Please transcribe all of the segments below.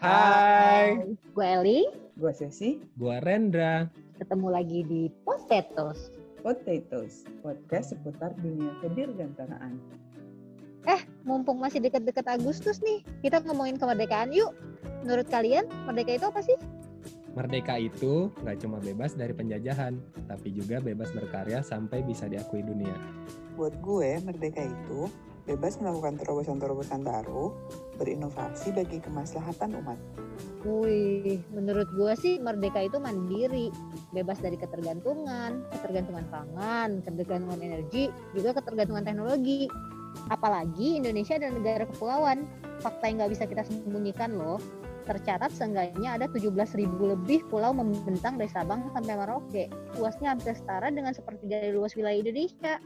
Hai. Gue Eli. Gue Sesi. Gue Rendra. Ketemu lagi di Potatoes. Potatoes, podcast seputar dunia kedirgantaraan. Eh, mumpung masih deket-deket Agustus nih, kita ngomongin kemerdekaan yuk. Menurut kalian, merdeka itu apa sih? Merdeka itu nggak cuma bebas dari penjajahan, tapi juga bebas berkarya sampai bisa diakui dunia. Buat gue, merdeka itu bebas melakukan terobosan-terobosan baru, berinovasi bagi kemaslahatan umat. Wih, menurut gue sih merdeka itu mandiri, bebas dari ketergantungan, ketergantungan pangan, ketergantungan energi, juga ketergantungan teknologi. Apalagi Indonesia adalah negara kepulauan, fakta yang nggak bisa kita sembunyikan loh. Tercatat seenggaknya ada 17.000 lebih pulau membentang dari Sabang sampai Merauke. Luasnya hampir setara dengan sepertiga dari luas wilayah Indonesia.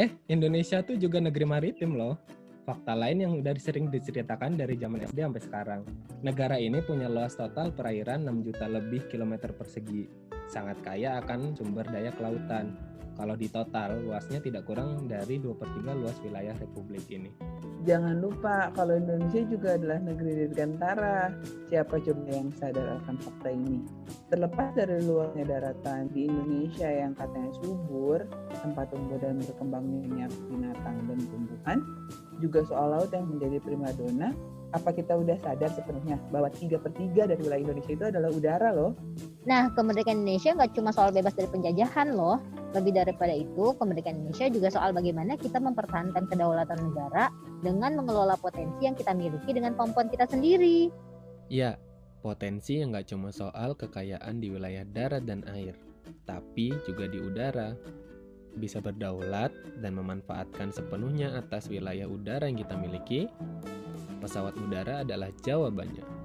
Eh, Indonesia tuh juga negeri maritim loh fakta lain yang udah sering diceritakan dari zaman SD sampai sekarang. Negara ini punya luas total perairan 6 juta lebih kilometer persegi. Sangat kaya akan sumber daya kelautan. Kalau di total, luasnya tidak kurang dari 2 per 3 luas wilayah Republik ini. Jangan lupa kalau Indonesia juga adalah negeri dirgantara. Siapa coba yang sadar akan fakta ini? Terlepas dari luasnya daratan di Indonesia yang katanya subur, tempat tumbuh dan berkembangnya binatang dan tumbuhan, juga soal laut yang menjadi primadona, apa kita udah sadar sepenuhnya bahwa 3 per 3 dari wilayah Indonesia itu adalah udara loh? Nah, kemerdekaan Indonesia nggak cuma soal bebas dari penjajahan loh. Lebih daripada itu, kemerdekaan Indonesia juga soal bagaimana kita mempertahankan kedaulatan negara dengan mengelola potensi yang kita miliki dengan kemampuan kita sendiri. Ya, potensi yang nggak cuma soal kekayaan di wilayah darat dan air, tapi juga di udara, bisa berdaulat dan memanfaatkan sepenuhnya atas wilayah udara yang kita miliki, pesawat udara adalah jawabannya.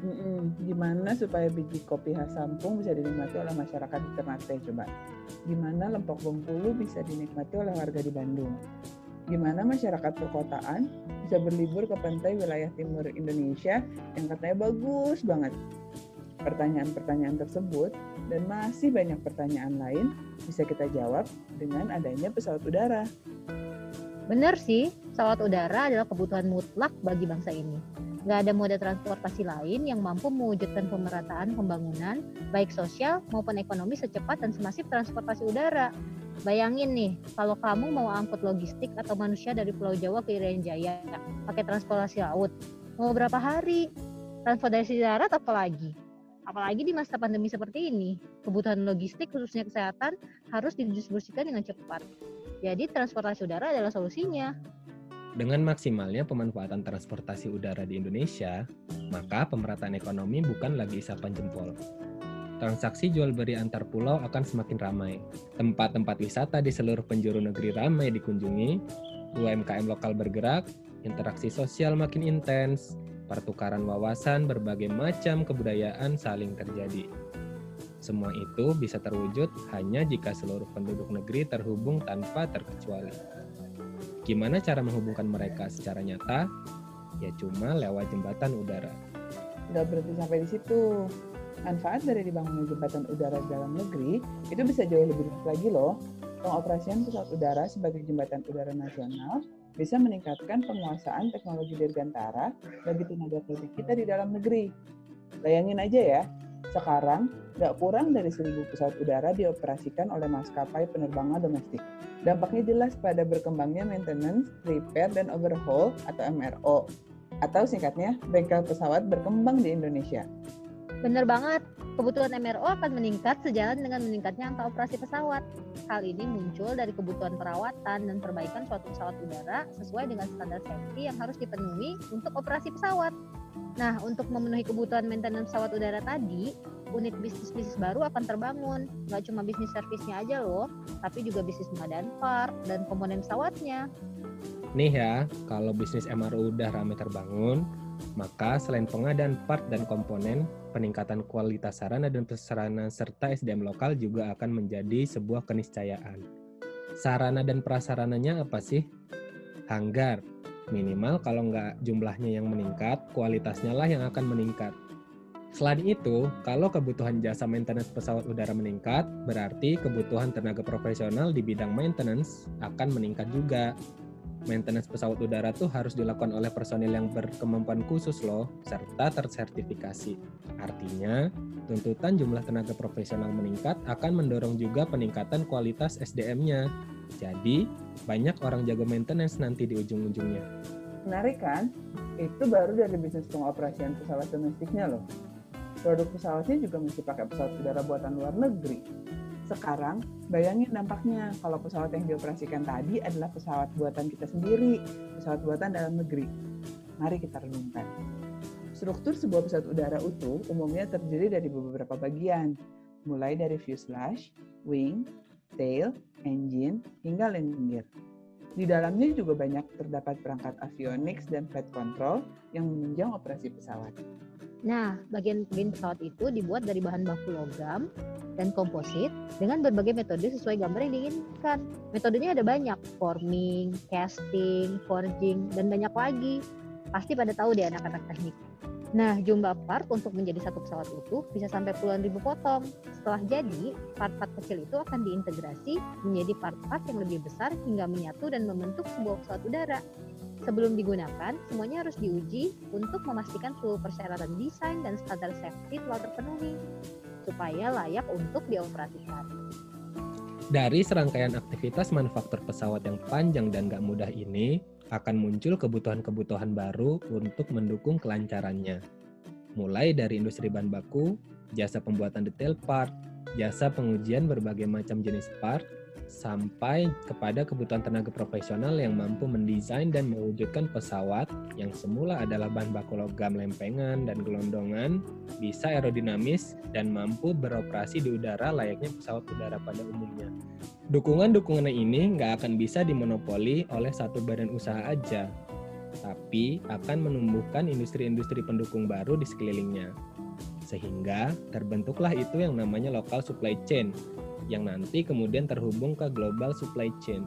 Mm-mm. Gimana supaya biji kopi khas Sampung bisa dinikmati oleh masyarakat di Ternate coba? Gimana lempok Bengkulu bisa dinikmati oleh warga di Bandung? Gimana masyarakat perkotaan bisa berlibur ke pantai wilayah timur Indonesia yang katanya bagus banget? Pertanyaan-pertanyaan tersebut dan masih banyak pertanyaan lain bisa kita jawab dengan adanya pesawat udara. Benar sih, pesawat udara adalah kebutuhan mutlak bagi bangsa ini. Nggak ada moda transportasi lain yang mampu mewujudkan pemerataan pembangunan, baik sosial maupun ekonomi secepat dan semasif transportasi udara. Bayangin nih, kalau kamu mau angkut logistik atau manusia dari Pulau Jawa ke Irian Jaya pakai transportasi laut, mau berapa hari? Transportasi darat apalagi? Apalagi di masa pandemi seperti ini, kebutuhan logistik khususnya kesehatan harus didistribusikan dengan cepat. Jadi transportasi udara adalah solusinya. Dengan maksimalnya pemanfaatan transportasi udara di Indonesia, maka pemerataan ekonomi bukan lagi isapan jempol. Transaksi jual beli antar pulau akan semakin ramai. Tempat-tempat wisata di seluruh penjuru negeri ramai dikunjungi, UMKM lokal bergerak, interaksi sosial makin intens, pertukaran wawasan berbagai macam kebudayaan saling terjadi. Semua itu bisa terwujud hanya jika seluruh penduduk negeri terhubung tanpa terkecuali. Gimana cara menghubungkan mereka secara nyata? Ya cuma lewat jembatan udara. Nggak berhenti sampai di situ. Manfaat dari dibangunnya jembatan udara dalam negeri itu bisa jauh lebih lagi loh. Pengoperasian pesawat udara sebagai jembatan udara nasional bisa meningkatkan penguasaan teknologi dirgantara bagi tenaga kerja kita di dalam negeri. Bayangin aja ya, sekarang nggak kurang dari seribu pesawat udara dioperasikan oleh maskapai penerbangan domestik. Dampaknya jelas pada berkembangnya maintenance, repair, dan overhaul atau MRO. Atau singkatnya, bengkel pesawat berkembang di Indonesia. Bener banget, kebutuhan MRO akan meningkat sejalan dengan meningkatnya angka operasi pesawat. Hal ini muncul dari kebutuhan perawatan dan perbaikan suatu pesawat udara sesuai dengan standar safety yang harus dipenuhi untuk operasi pesawat. Nah, untuk memenuhi kebutuhan maintenance pesawat udara tadi, unit bisnis-bisnis baru akan terbangun. Nggak cuma bisnis servisnya aja loh, tapi juga bisnis pengadaan part dan komponen pesawatnya. Nih ya, kalau bisnis MRO udah ramai terbangun, maka selain pengadaan part dan komponen, peningkatan kualitas sarana dan prasarana serta SDM lokal juga akan menjadi sebuah keniscayaan. Sarana dan prasarananya apa sih? Hanggar. Minimal kalau nggak jumlahnya yang meningkat, kualitasnya lah yang akan meningkat. Selain itu, kalau kebutuhan jasa maintenance pesawat udara meningkat, berarti kebutuhan tenaga profesional di bidang maintenance akan meningkat juga. Maintenance pesawat udara tuh harus dilakukan oleh personil yang berkemampuan khusus loh, serta tersertifikasi. Artinya, tuntutan jumlah tenaga profesional meningkat akan mendorong juga peningkatan kualitas SDM-nya. Jadi, banyak orang jago maintenance nanti di ujung-ujungnya. Menarik kan? Itu baru dari bisnis pengoperasian pesawat domestiknya loh. Produk pesawatnya juga mesti pakai pesawat udara buatan luar negeri. Sekarang, bayangin dampaknya kalau pesawat yang dioperasikan tadi adalah pesawat buatan kita sendiri, pesawat buatan dalam negeri. Mari kita renungkan. Struktur sebuah pesawat udara utuh umumnya terdiri dari beberapa bagian, mulai dari fuselage, wing, tail, engine, hingga landing gear. Di dalamnya juga banyak terdapat perangkat avionics dan flight control yang menunjang operasi pesawat. Nah, bagian bagian pesawat itu dibuat dari bahan baku logam dan komposit dengan berbagai metode sesuai gambar yang diinginkan. Metodenya ada banyak, forming, casting, forging, dan banyak lagi. Pasti pada tahu deh anak-anak teknik. Nah, jumlah part untuk menjadi satu pesawat utuh bisa sampai puluhan ribu potong. Setelah jadi, part-part kecil itu akan diintegrasi menjadi part-part yang lebih besar hingga menyatu dan membentuk sebuah pesawat udara. Sebelum digunakan, semuanya harus diuji untuk memastikan seluruh persyaratan desain dan standar safety telah terpenuhi supaya layak untuk dioperasikan. Dari serangkaian aktivitas manufaktur pesawat yang panjang dan gak mudah ini, akan muncul kebutuhan-kebutuhan baru untuk mendukung kelancarannya. Mulai dari industri bahan baku, jasa pembuatan detail part, jasa pengujian berbagai macam jenis part, sampai kepada kebutuhan tenaga profesional yang mampu mendesain dan mewujudkan pesawat yang semula adalah bahan baku logam lempengan dan gelondongan, bisa aerodinamis dan mampu beroperasi di udara layaknya pesawat udara pada umumnya. Dukungan-dukungan ini nggak akan bisa dimonopoli oleh satu badan usaha aja, tapi akan menumbuhkan industri-industri pendukung baru di sekelilingnya. Sehingga terbentuklah itu yang namanya local supply chain yang nanti kemudian terhubung ke global supply chain.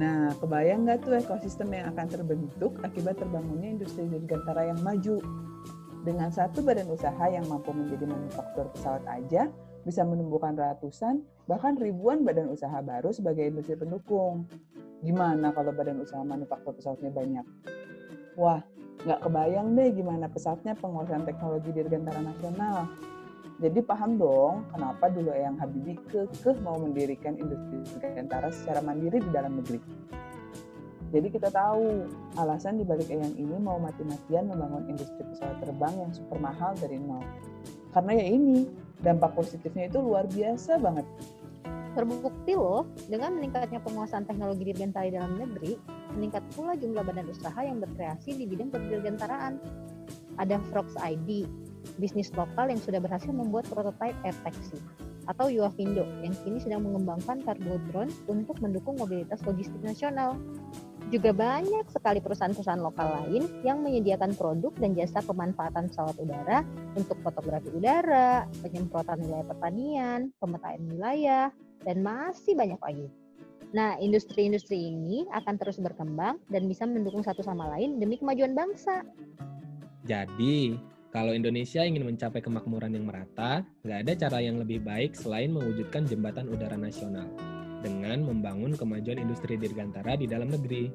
Nah, kebayang nggak tuh ekosistem yang akan terbentuk akibat terbangunnya industri dirgantara yang maju? Dengan satu badan usaha yang mampu menjadi manufaktur pesawat aja, bisa menumbuhkan ratusan, bahkan ribuan badan usaha baru sebagai industri pendukung. Gimana kalau badan usaha manufaktur pesawatnya banyak? Wah, nggak kebayang deh gimana pesatnya penguasaan teknologi dirgantara nasional. Jadi paham dong kenapa dulu Eyang Habibie kekeh mau mendirikan industri dirgantara secara mandiri di dalam negeri. Jadi kita tahu alasan dibalik Eyang ini mau mati-matian membangun industri pesawat terbang yang super mahal dari nol. Karena ya ini, dampak positifnya itu luar biasa banget. Terbukti loh, dengan meningkatnya penguasaan teknologi dirgantara di dalam negeri, meningkat pula jumlah badan usaha yang berkreasi di bidang kedirgantaraan. Ada Frogs ID, bisnis lokal yang sudah berhasil membuat prototipe air taxi atau Yuafindo yang kini sedang mengembangkan kargo drone untuk mendukung mobilitas logistik nasional. Juga banyak sekali perusahaan-perusahaan lokal lain yang menyediakan produk dan jasa pemanfaatan pesawat udara untuk fotografi udara, penyemprotan wilayah pertanian, pemetaan wilayah, dan masih banyak lagi. Nah, industri-industri ini akan terus berkembang dan bisa mendukung satu sama lain demi kemajuan bangsa. Jadi, kalau Indonesia ingin mencapai kemakmuran yang merata, nggak ada cara yang lebih baik selain mewujudkan jembatan udara nasional dengan membangun kemajuan industri dirgantara di dalam negeri.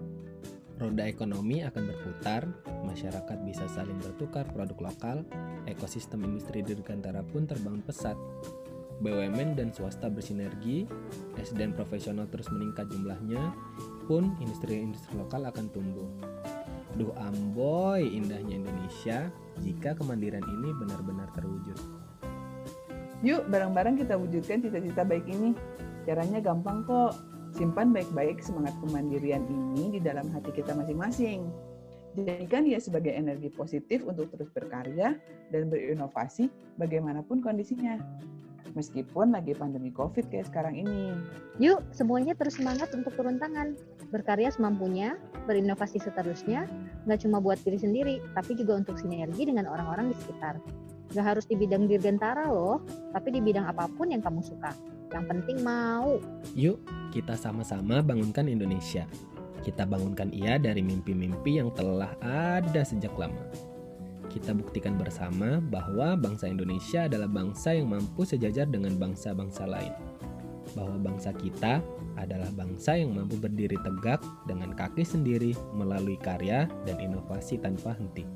Roda ekonomi akan berputar, masyarakat bisa saling bertukar produk lokal, ekosistem industri dirgantara pun terbangun pesat. BUMN dan swasta bersinergi, SDM profesional terus meningkat jumlahnya, pun industri-industri lokal akan tumbuh. Duh amboy indahnya Indonesia jika kemandirian ini benar-benar terwujud. Yuk bareng-bareng kita wujudkan cita-cita baik ini. Caranya gampang kok. Simpan baik-baik semangat kemandirian ini di dalam hati kita masing-masing. Jadikan dia sebagai energi positif untuk terus berkarya dan berinovasi bagaimanapun kondisinya meskipun lagi pandemi COVID kayak sekarang ini. Yuk, semuanya terus semangat untuk turun tangan, berkarya semampunya, berinovasi seterusnya, nggak cuma buat diri sendiri, tapi juga untuk sinergi dengan orang-orang di sekitar. Nggak harus di bidang dirgantara loh, tapi di bidang apa pun yang kamu suka. Yang penting mau. Yuk, kita sama-sama bangunkan Indonesia. Kita bangunkan ia dari mimpi-mimpi yang telah ada sejak lama kita buktikan bersama bahwa bangsa Indonesia adalah bangsa yang mampu sejajar dengan bangsa-bangsa lain. bahwa bangsa kita adalah bangsa yang mampu berdiri tegak dengan kaki sendiri melalui karya dan inovasi tanpa henti.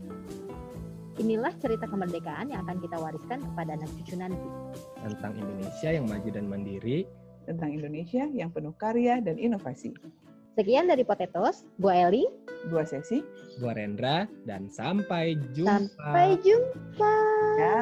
Inilah cerita kemerdekaan yang akan kita wariskan kepada anak cucu nanti. Tentang Indonesia yang maju dan mandiri, Tentang Indonesia yang penuh karya dan inovasi. Sekian dari Potatoes, gua Eli. Dua sesi. gua Rendra, dan sampai jumpa. Sampai jumpa. Ya.